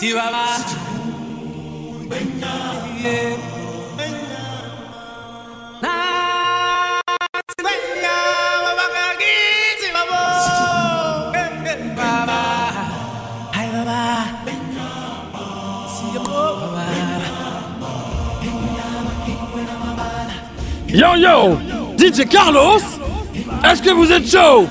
Yo yo, DJ Carlos, est-ce que vous êtes chaud?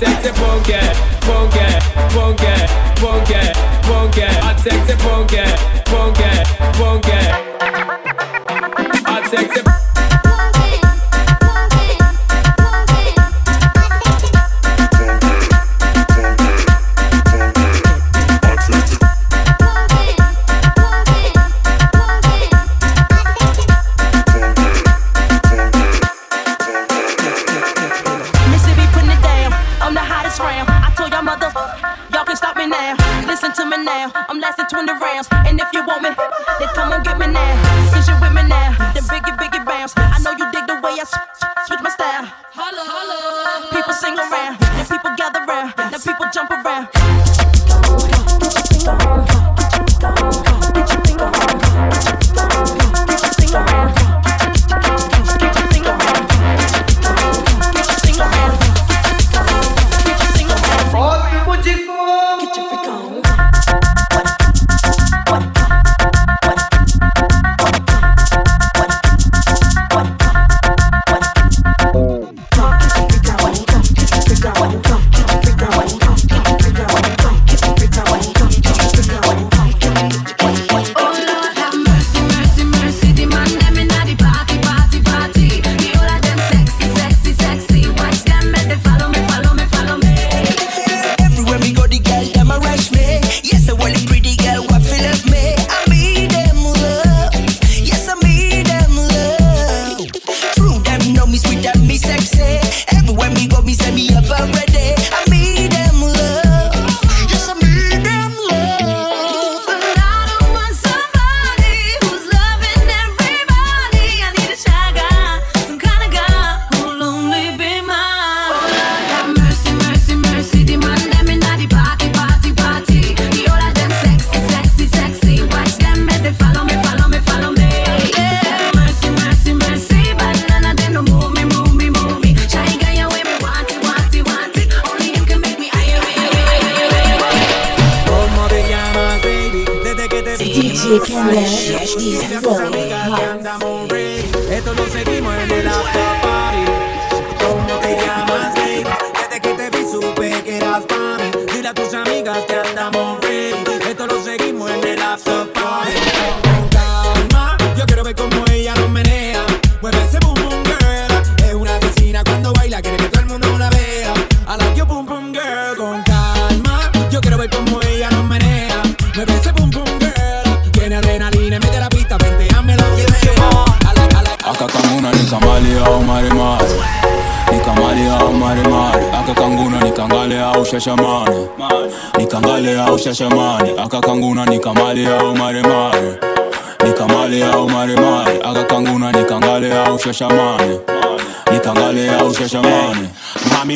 Come on! shashamane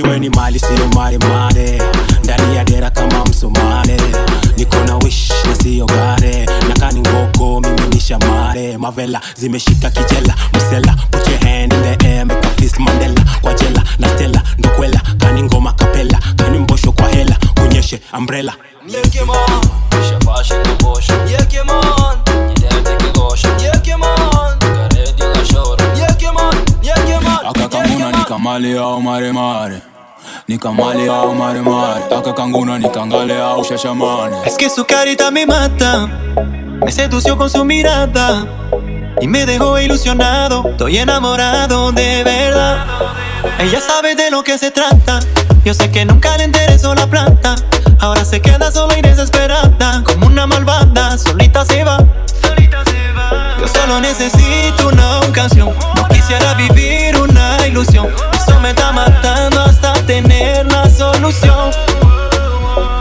mami weni mali siyo mare mare. Ndani ya dera kama msomare niko na wish na siyo gare. Nakani ngoko mimi ni shamare. Mavela zimeshika kijela. Msela put your hand in the air make a fist mandela. Kwa jela na stella ndokwela kani ngoma kapela. Kani mbosho kwa hela. Kunyeshe umbrella. Akakanguna nikamale au maremare Es que su carita me mata, me sedució con su mirada y me dejó ilusionado. Estoy enamorado de verdad. Ella sabe de lo que se trata. Yo sé que nunca le interesó la plata. Ahora se queda sola y desesperada, como una malvada, solita se va. Yo solo necesito una ocasión. No quisiera vivir una ilusión. Eso me está matando hasta tener la solución.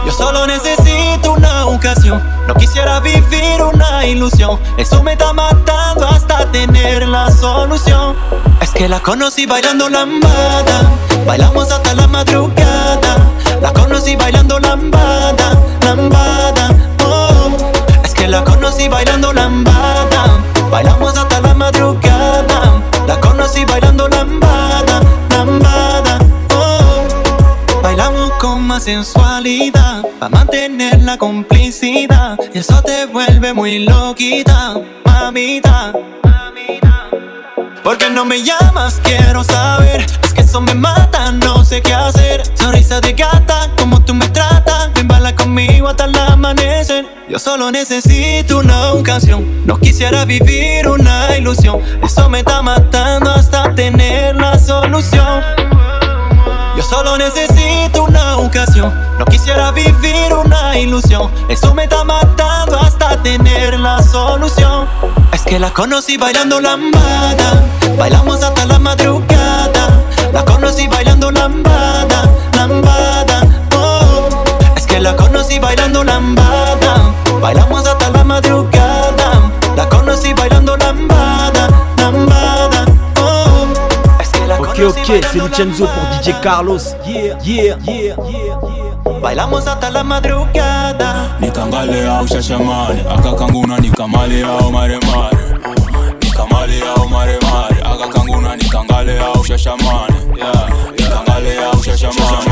Yo solo necesito una ocasión. No quisiera vivir una ilusión. Eso me está matando hasta tener la solución. Es que la conocí bailando lambada. Bailamos hasta la madrugada. La conocí bailando lambada, lambada. Oh. Es que la conocí bailando lambada. Bailamos hasta la madrugada. La conocí bailando lambada. Con más sensualidad para mantener la complicidad. Eso te vuelve muy loquita, mamita. Porque no me llamas, quiero saber. Es que eso me mata, no sé qué hacer. Sonrisa de gata, como tú me tratas. Ven, bala conmigo hasta el amanecer. Yo solo necesito una ocasión. No quisiera vivir una ilusión. Eso me está matando hasta tener la solución. Yo solo necesito una ocasión. No quisiera vivir una ilusión. Eso me está matando hasta tener la solución. Es que la conocí bailando lambada. Bailamos hasta la madrugada. La conocí bailando lambada, lambada. Oh. Es que la conocí bailando lambada. Bailamos hasta la madrugada. La conocí bailando lambada, Ok, conocí ok, c'est bailando Lucenzo pour. DJ Carlos. Yeah, yeah, yeah, yeah. Bailamos hasta la madrugada. nikangale au shashamane akakanguna nikamale au maremare nikamale au maremare akakanguna nikangale au shashamane yeah. nikangale au shashamane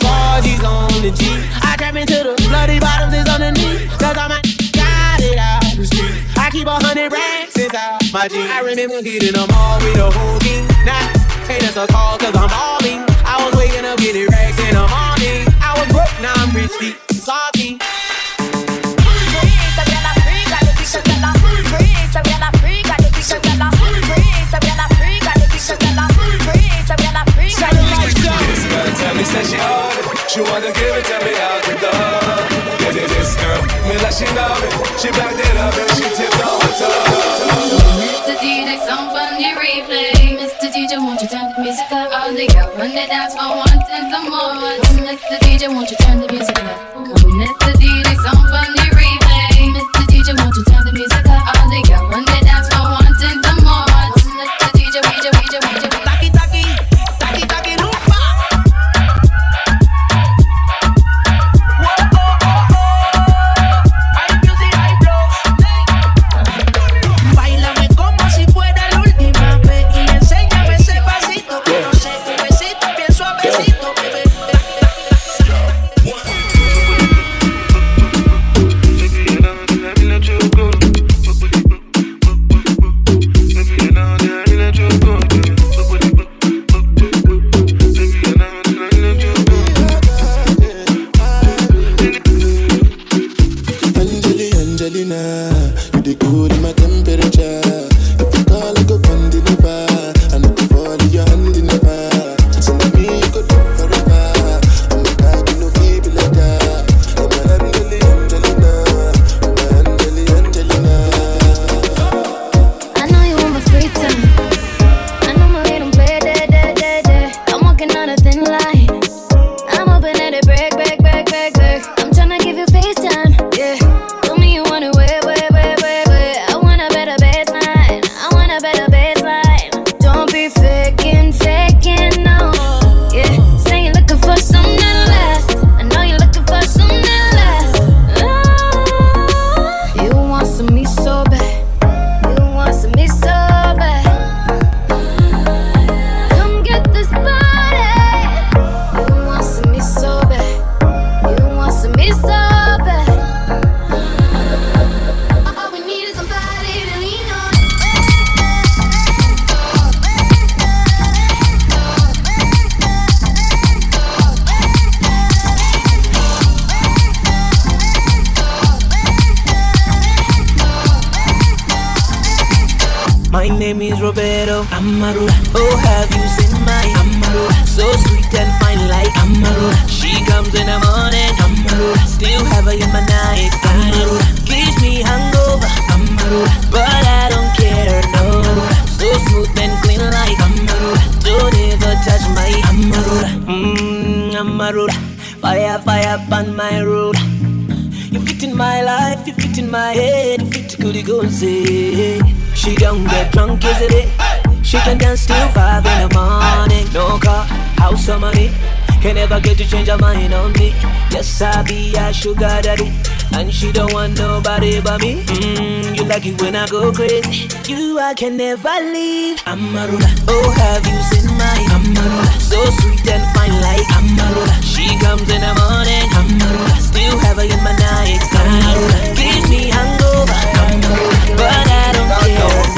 Forties on the G. I trap into the bloody bottoms is underneath. Cause I'm a I keep a hundred racks inside my jeans. I remember hitting them all with a whole team. Now, hey, that's a call cause I'm balling. I was waking up getting racks in the morning. I was broke, now I'm rich, deep, salty. Tell me, say she own it. She wanna give it to me out the door. Like she know it. She backed it up and she tipped on her toe. Mr. DJ, some funny replay. Mr. DJ, won't you turn the music up? All the girl run the dance for one some more. Mr. DJ, won't you She can dance till five in the morning. No car, house or money. Can never get to change her mind on me. Yes, I be a sugar daddy. And she don't want nobody but me. Mmm, you like it when I go crazy. You, I can never leave. Amarula. Oh, have you seen my Amarula? So sweet and fine like Amarula. She comes in the morning. Amarula. Still have her in my night. Amarula. Gives me hangover. Amarula. But I don't care.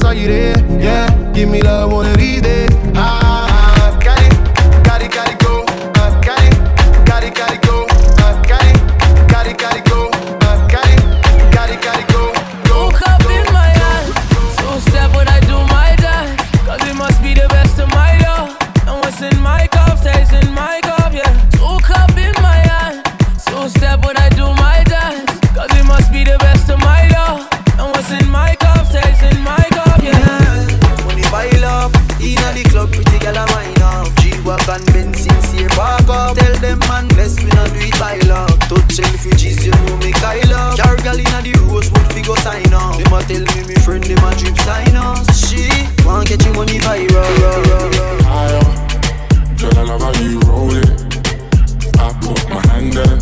I you there, yeah. Give me love of these days. Girl inna the Rosewood, fi go sign up. Them a tell me me friend, them a drip sign us. She want get you money viral. Higher, girl, I love how you roll it. I put my hand there,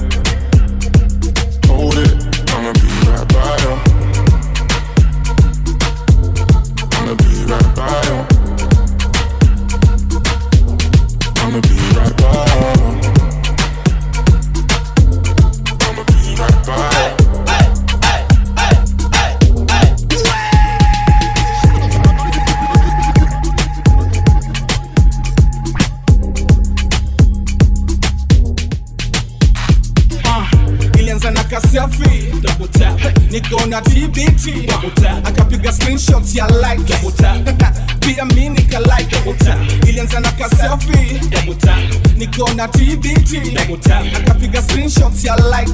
hold it. I'ma be right by you. I'ma be right by niko na tbt akapiga screenshot ya like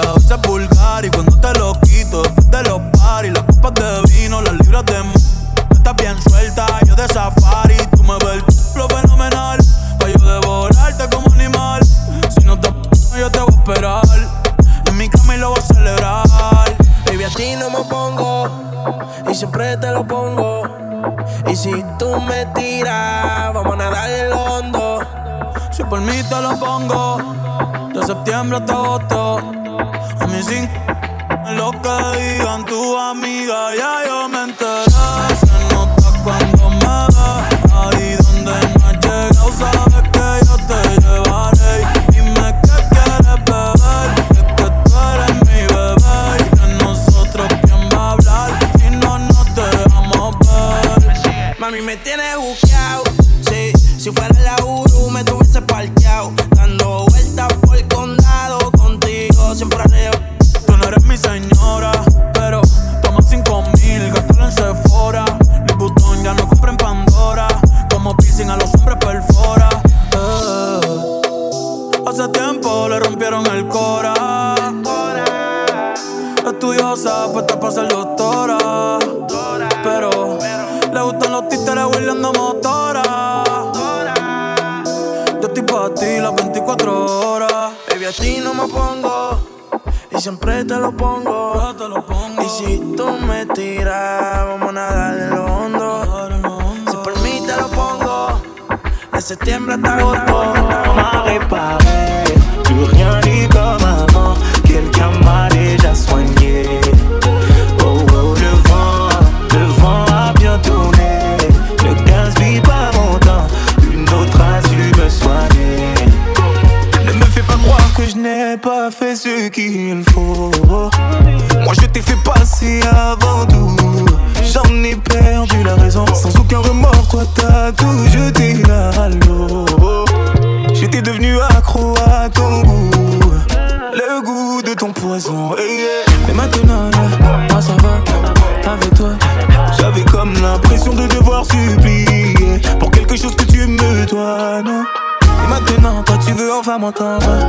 dolce, a veces vulgar Y cuando te lo quito, después de los paris Las copas de vino, las libras de m Estás bien suelta, yo de safari Tú me ves el lo fenomenal Pa' yo devorarte como animal Si no te yo te voy a esperar En mi cama y lo voy a celebrar Baby, a ti no me pongo y siempre te lo pongo. Y si tú me tiras, vamos a nadar el hondo. Si por mí te lo pongo De septiembre hasta agosto A mí sin Lo que digan tu amiga Ya yo me enteré te, lo pongo. Lo pongo. Y si tú me tiras, vamos a nadar en lo hondo. Si por mí te lo pongo, de septiembre hasta agosto. I'll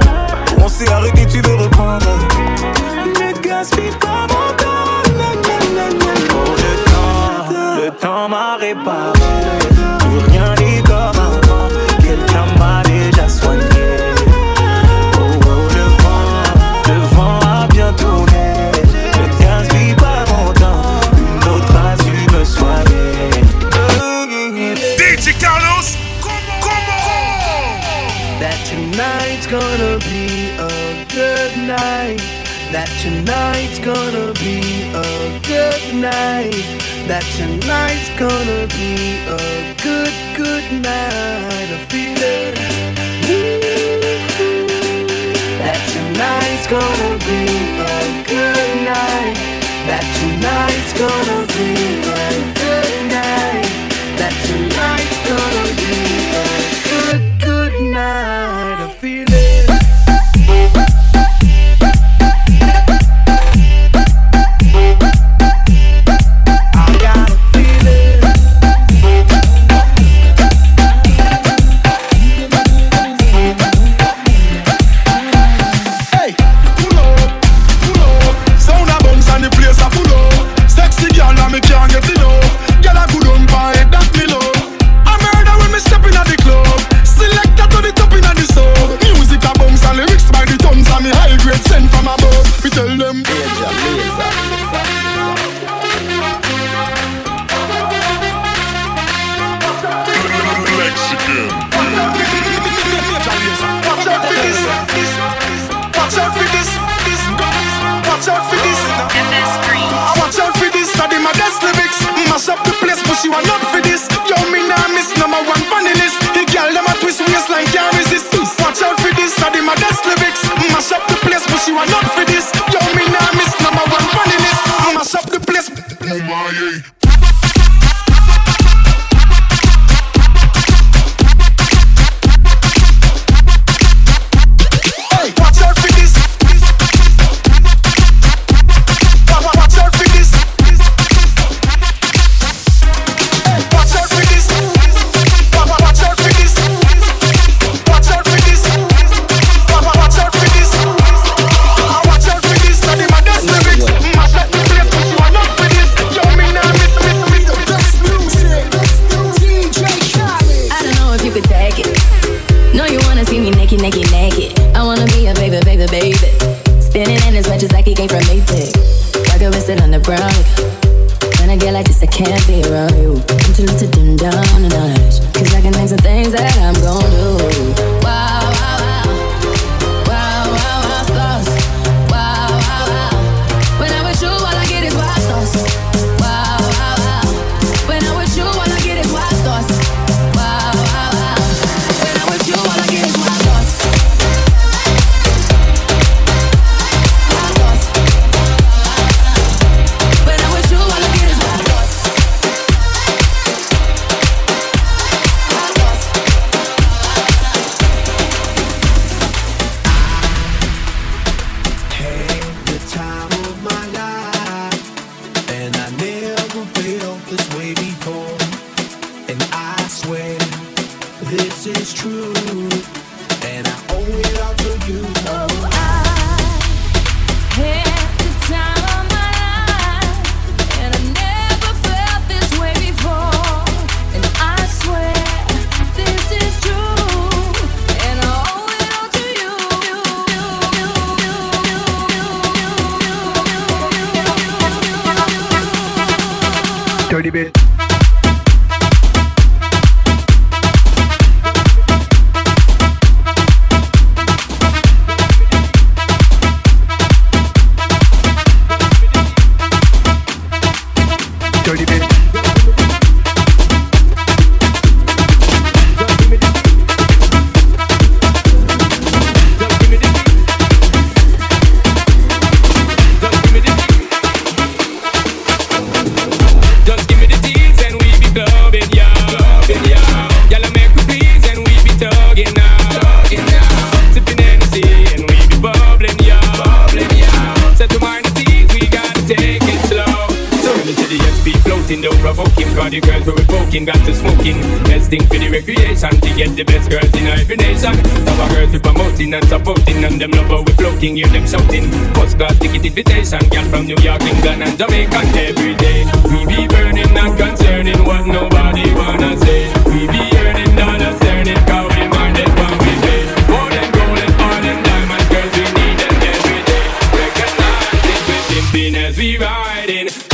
as we riding.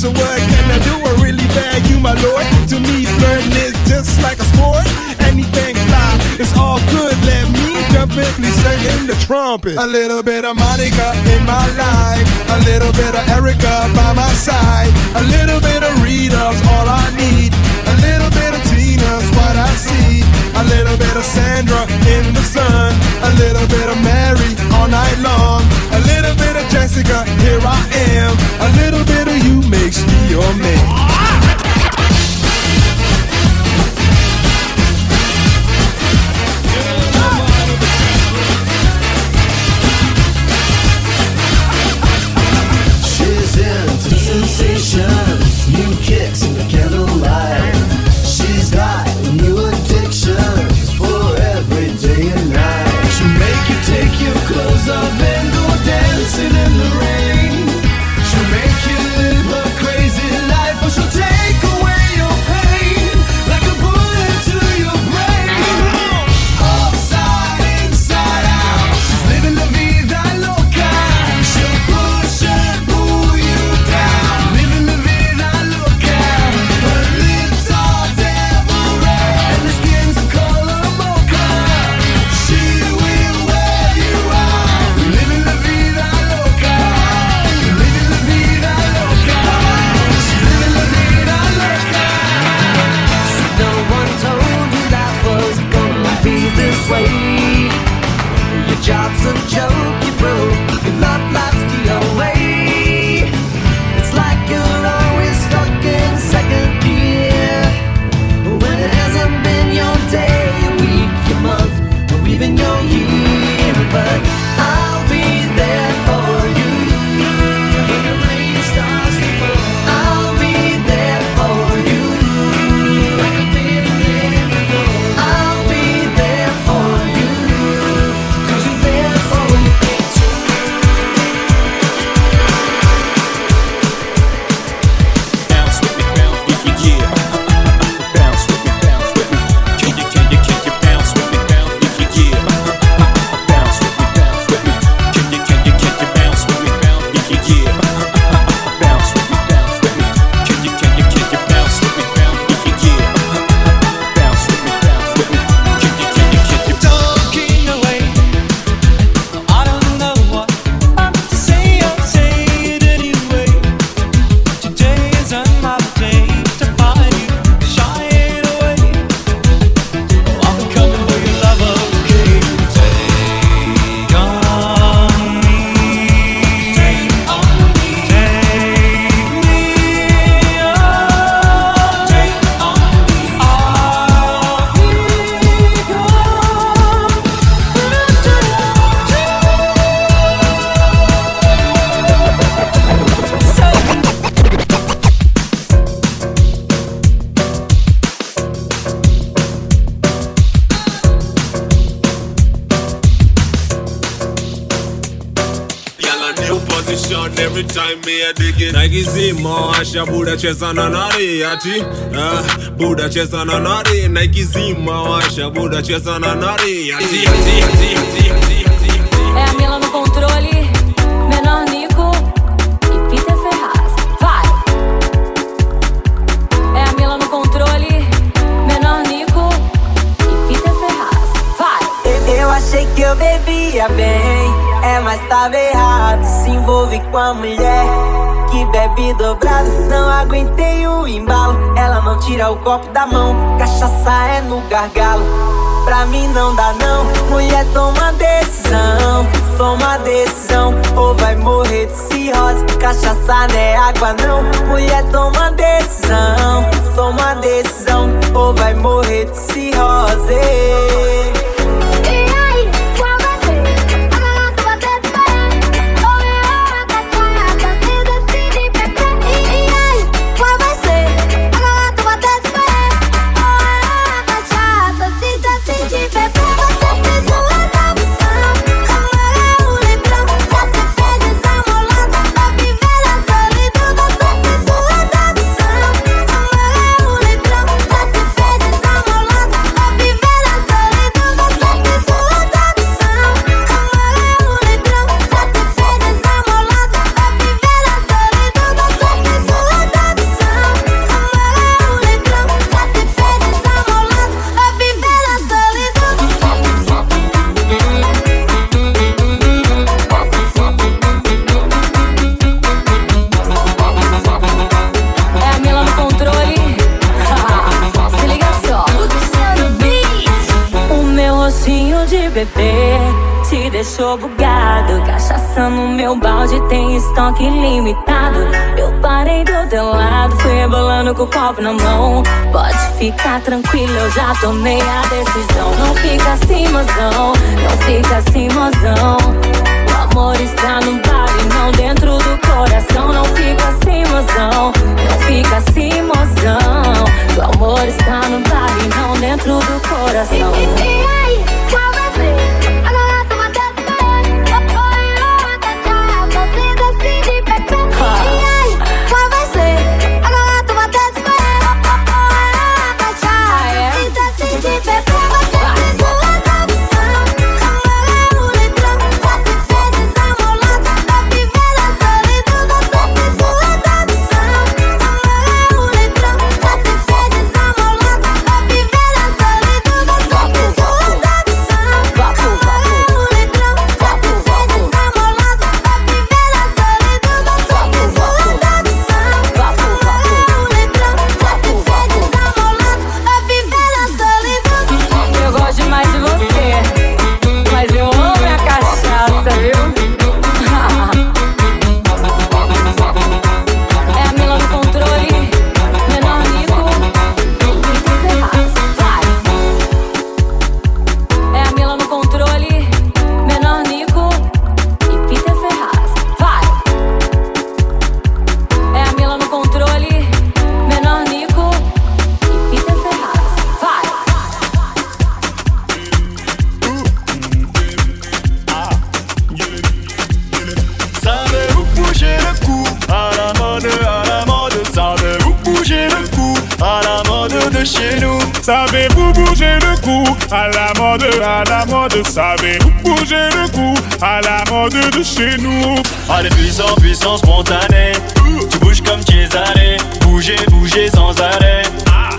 So what can I do? I really beg you, my lord. To me, learning is just like a sport. Anything fly, it's all good. Let me jump in, please sing in the trumpet. A little bit of Monica in my life, a little bit of Erica by my side, a little bit of Rita's all I need, a little bit of Tina's what I see, a little bit of Sandra in the sun, a little bit of Mary all night long, a little Jessica, here I am. A little bit of you makes me your man. your year, but kuonyesha buda cheza na nari ati ah, buda cheza na nari washa buda cheza na nari ati, ati, ati, ati, ati, ati. É a Mila no controle, menor Nico e Peter Ferraz. Vai! É a Mila no controle, menor Nico e Peter Ferraz. Vai! Eu achei que eu bebia bem, é mas tava errado. Se envolve com a mulher que bebe dobrado. Não aguentei o embalo, ela não tira o copo da mão. Cachaça é no gargalo. Pra mim não dá não, mulher toma decisão, toma decisão, ou vai morrer de cirrose. Cachaça não é água não, mulher toma decisão, toma decisão, ou vai morrer de cirrose. deixou bugado. Cachaça no meu balde tem estoque limitado. Eu parei do teu lado, fui rebolando com o copo na mão. Pode ficar tranquilo, eu já tomei a decisão. Não fica assim, mozão, não fica assim, mozão.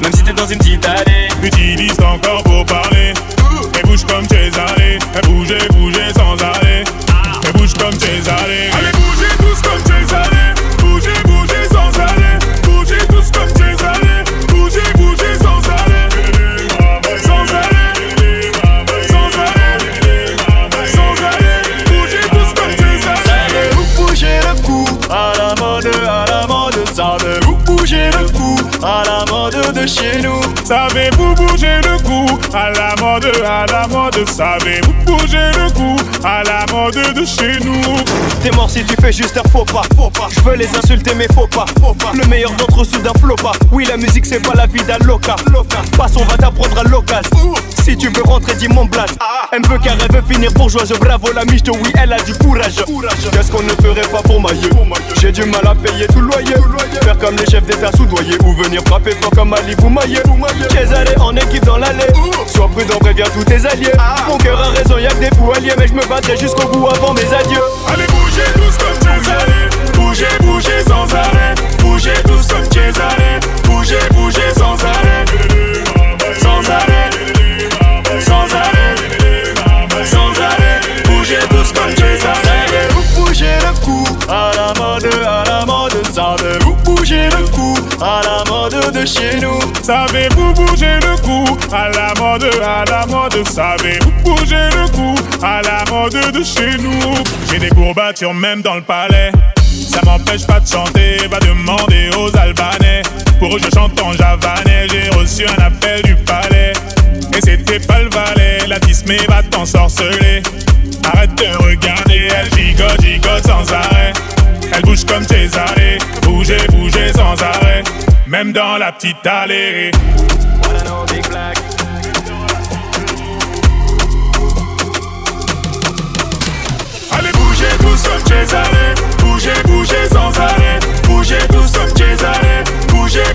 Même si t'es dans une petite allée Utilise ton si tu fais juste un faux pas, faux pas. Je veux les insulter mais faut pas, faut pas. Le meilleur d'entre eux flot pas. Oui la musique c'est pas la vie d'un loca. Passe on va t'apprendre à l'occasion. Si tu veux rentrer dis mon blase. Elle veut car elle veut finir bourgeoise. Bravo la miche de oui elle a du courage. Qu'est-ce qu'on ne ferait pas pour mailler? J'ai du mal à payer tout le loyer. Faire comme les chefs d'état soudoyés ou venir frapper fort comme Ali Boumaillé. Cesare en équipe dans l'allée. Sois prudent préviens tous tes alliés. Mon cœur a raison y'a que des fous alliés mais je me battrai jusqu'au bout avant mes adieux. Bougez, bougez sans arrêt. Bougez tous comme Cesare. Bougez, bougez sans arrêt. Sans arrêt. Sans arrêt. Sans arrêt. Bougez tous comme Cesare. Savez-vous bouger le cou à la mode, à la mode Savez-vous bouger le cou à la mode de chez nous? Savez-vous bouger le cou à la mode, à la mode Savez-vous bouger le cou à la mode de chez nous? J'ai des courbatures même dans le palais Ça m'empêche pas de chanter, va demander aux Albanais. Pour eux je chante en javanais, j'ai reçu un appel du palais. Et c'était pas le valet, la Disney va t'ensorceler. Arrête de regarder, elle gigote, gigote sans arrêt. Elle bouge comme Cesare, bougez, bougez sans arrêt. Même dans la petite allée. Allez bougez tous comme Cesare Bougez, tous comme Cesare Bougez,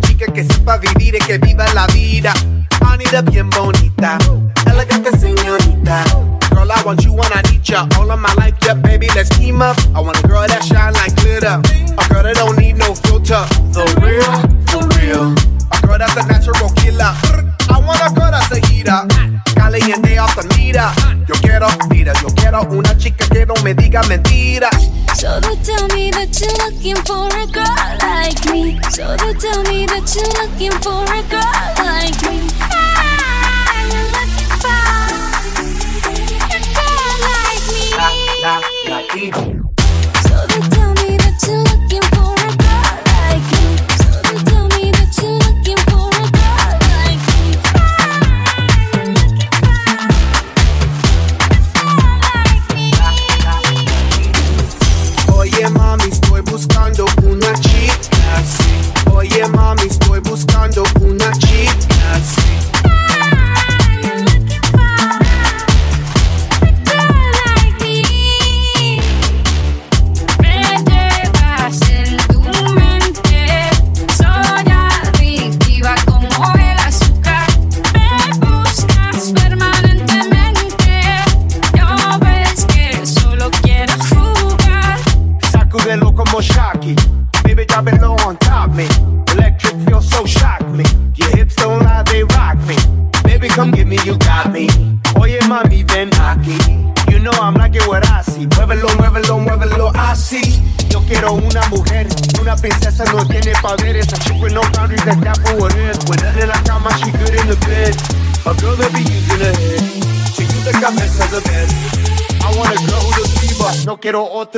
chica que sepa vivir y que viva la vida. I need a bien bonita, elegante señorita. Girl, I want you when I need ya. All of my life, yeah, baby, let's team up. I want a girl that shine like glitter. A girl that don't need no filter. The real, for real. A girl that's a natural killer. I want a girl that's a heater. Caliente off the meter. Yo quiero, mira, yo quiero una chica que no me diga mentira. So they tell me that you're looking for a girl like me. So they tell me that you're looking for a girl like me. Ah, you're looking for a girl like me. La,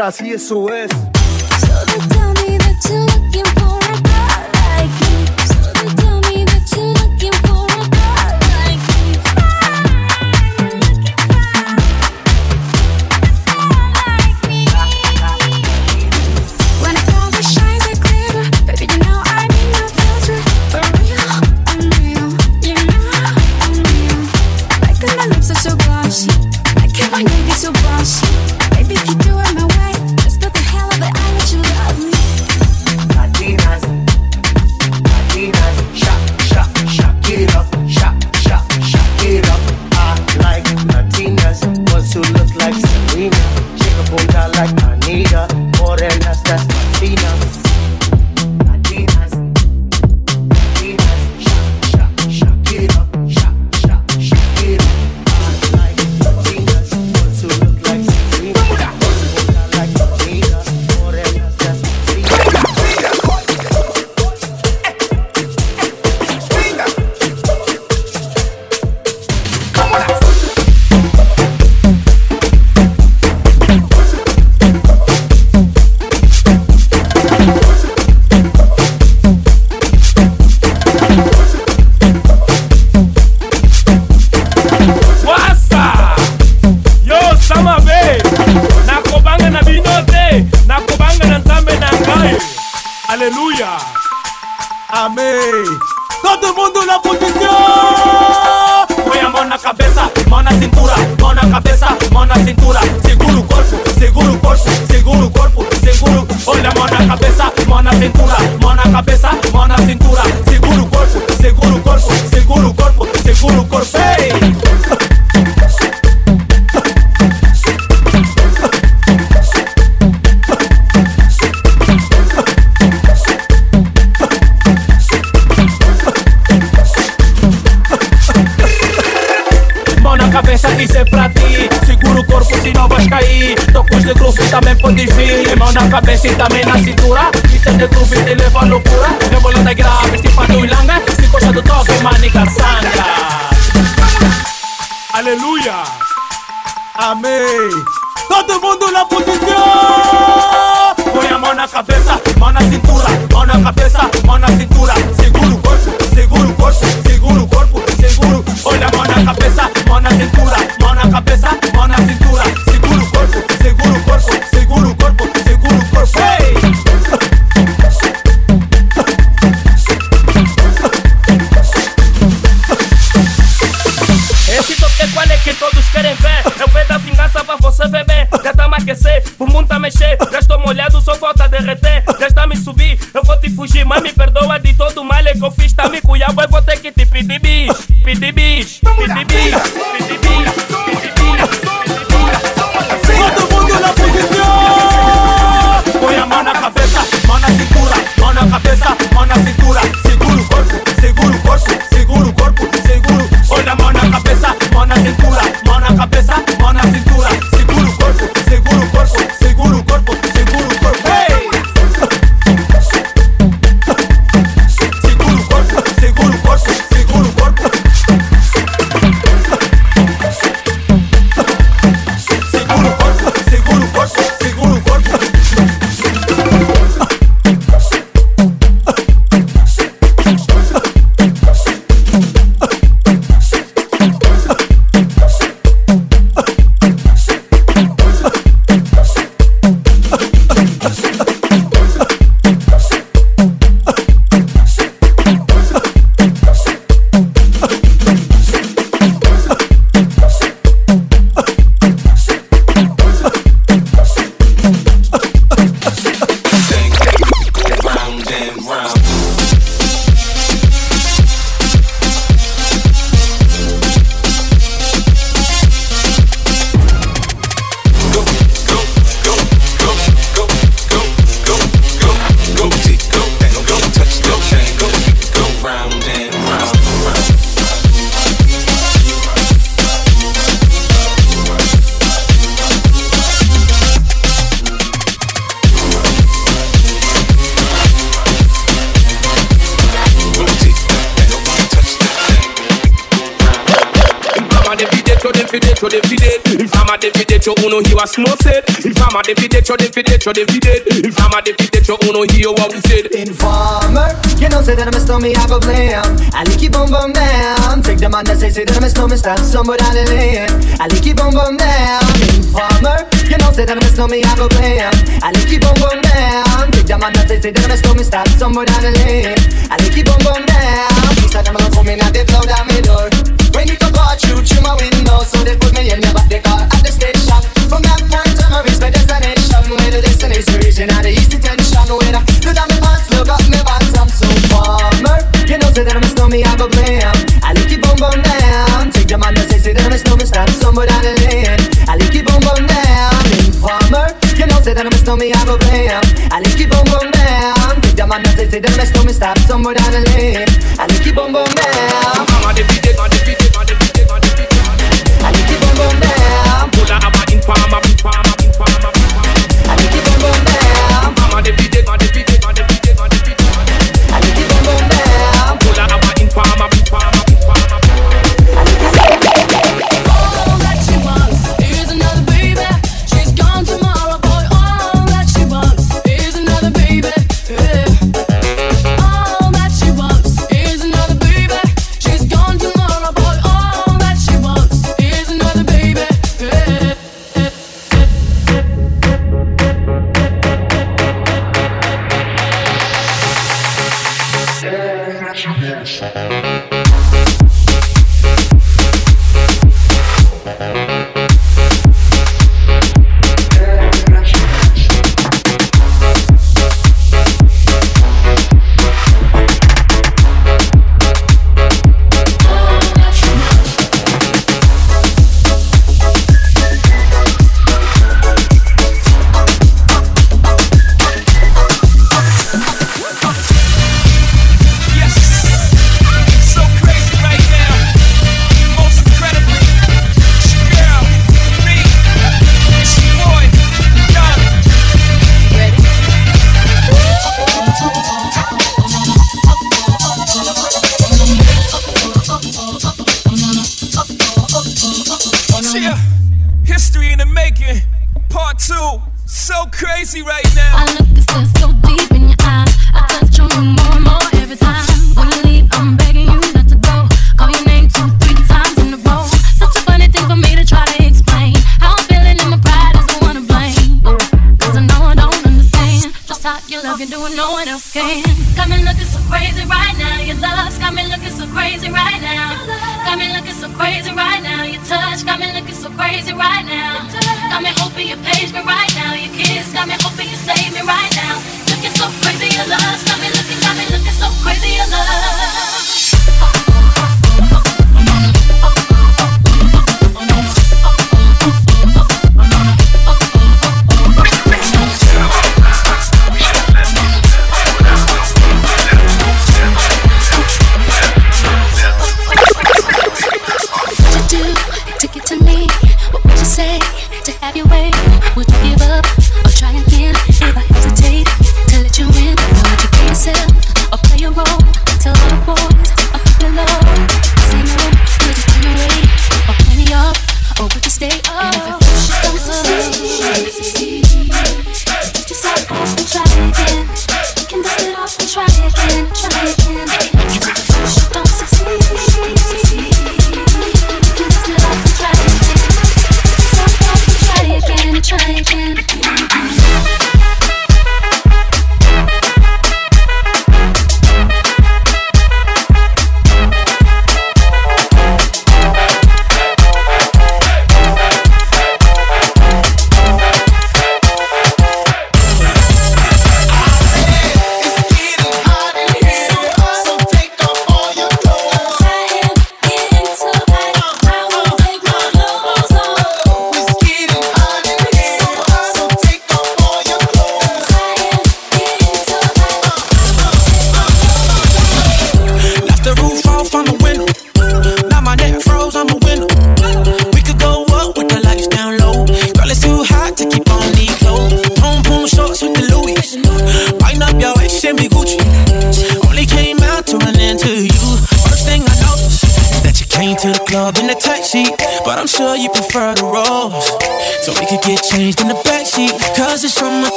atrás y eso es. mão na cintura, mão na Infama defidate, yo uno hear what Snow said. Infama defidate, yo defidate, yo defidate. Infama defidate, yo uno hear what we said. Informer, you know say that I'm a stormy, I go blam. I like keep on bum down. Take the man that say say that I'm a stormy, stop somewhere down the lane. I like keep on bum down. Informer, you know say that I'm a stormy, I go blam. I like keep on bum down. Take the man that say say that I'm a stormy, stop somewhere down the lane. I like keep on bum down. These are them alone for me, now they blow down my door. When you come out, shoot through my window, so they put me in the back the car at the station. From that point I reach my destination. Where the destination region at the east detention. When I look down my pants, look up my I'm so farmer. You know, say that I'm a stormy, I. I bum down. Take man that say, that I'm a stormy, somewhere down the lane. I like keep on bum down. You know, say that I'm a stormy, I bum down. Take man that say, that I'm a stormy. I defidate, up a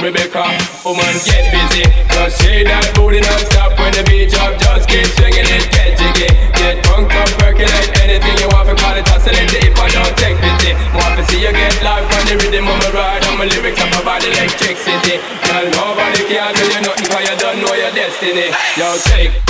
Rebecca. Woman, get busy. Just shake that booty non-stop when the beat drop. Just keep swinging it, get jiggy. Get drunk up, percolate anything you want. For call it oscillate deep and don't take pity. Want to see you get live on the rhythm of my ride. And my lyrics up about electricity. Girl, nobody can tell you nothing cause you don't know your destiny. Yo, take,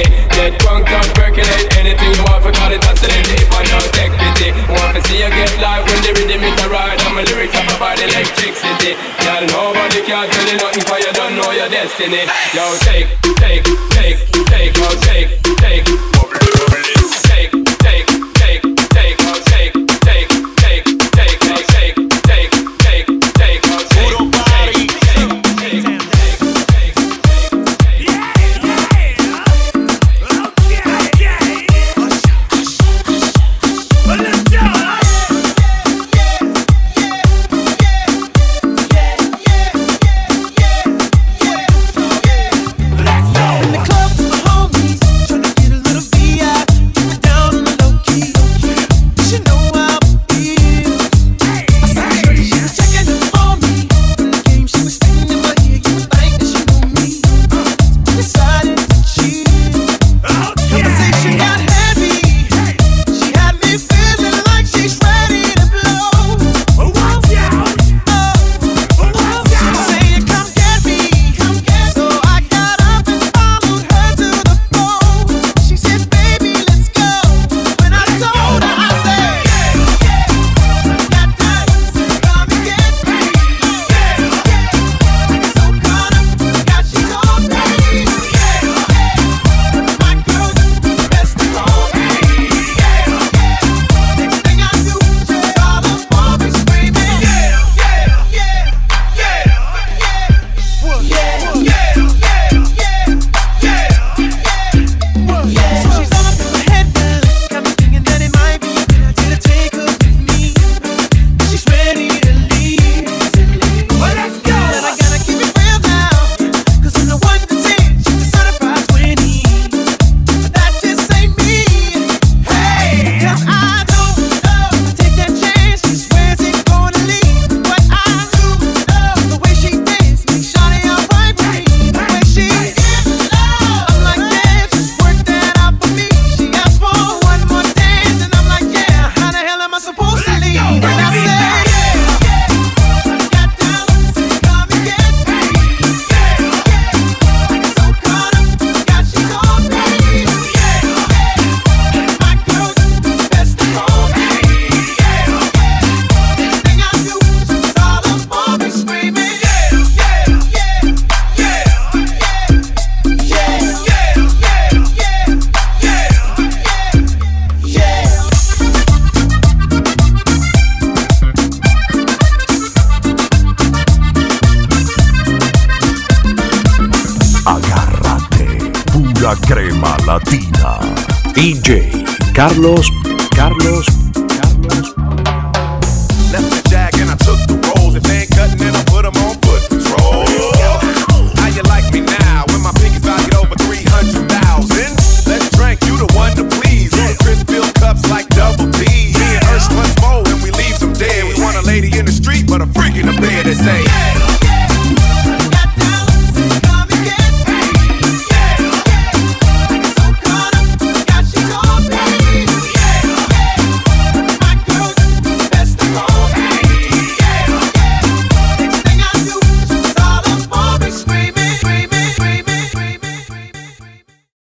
jiggy, get drunk up, percolate anything you want for call it oscillate deep and don't take pity. Want to see you get live when the rhythm is a ride and my lyrics up about electricity. Girl, nobody can tell you nothing for you don't know your destiny. Yo, take, take, take, take, oh, take, take, Carlos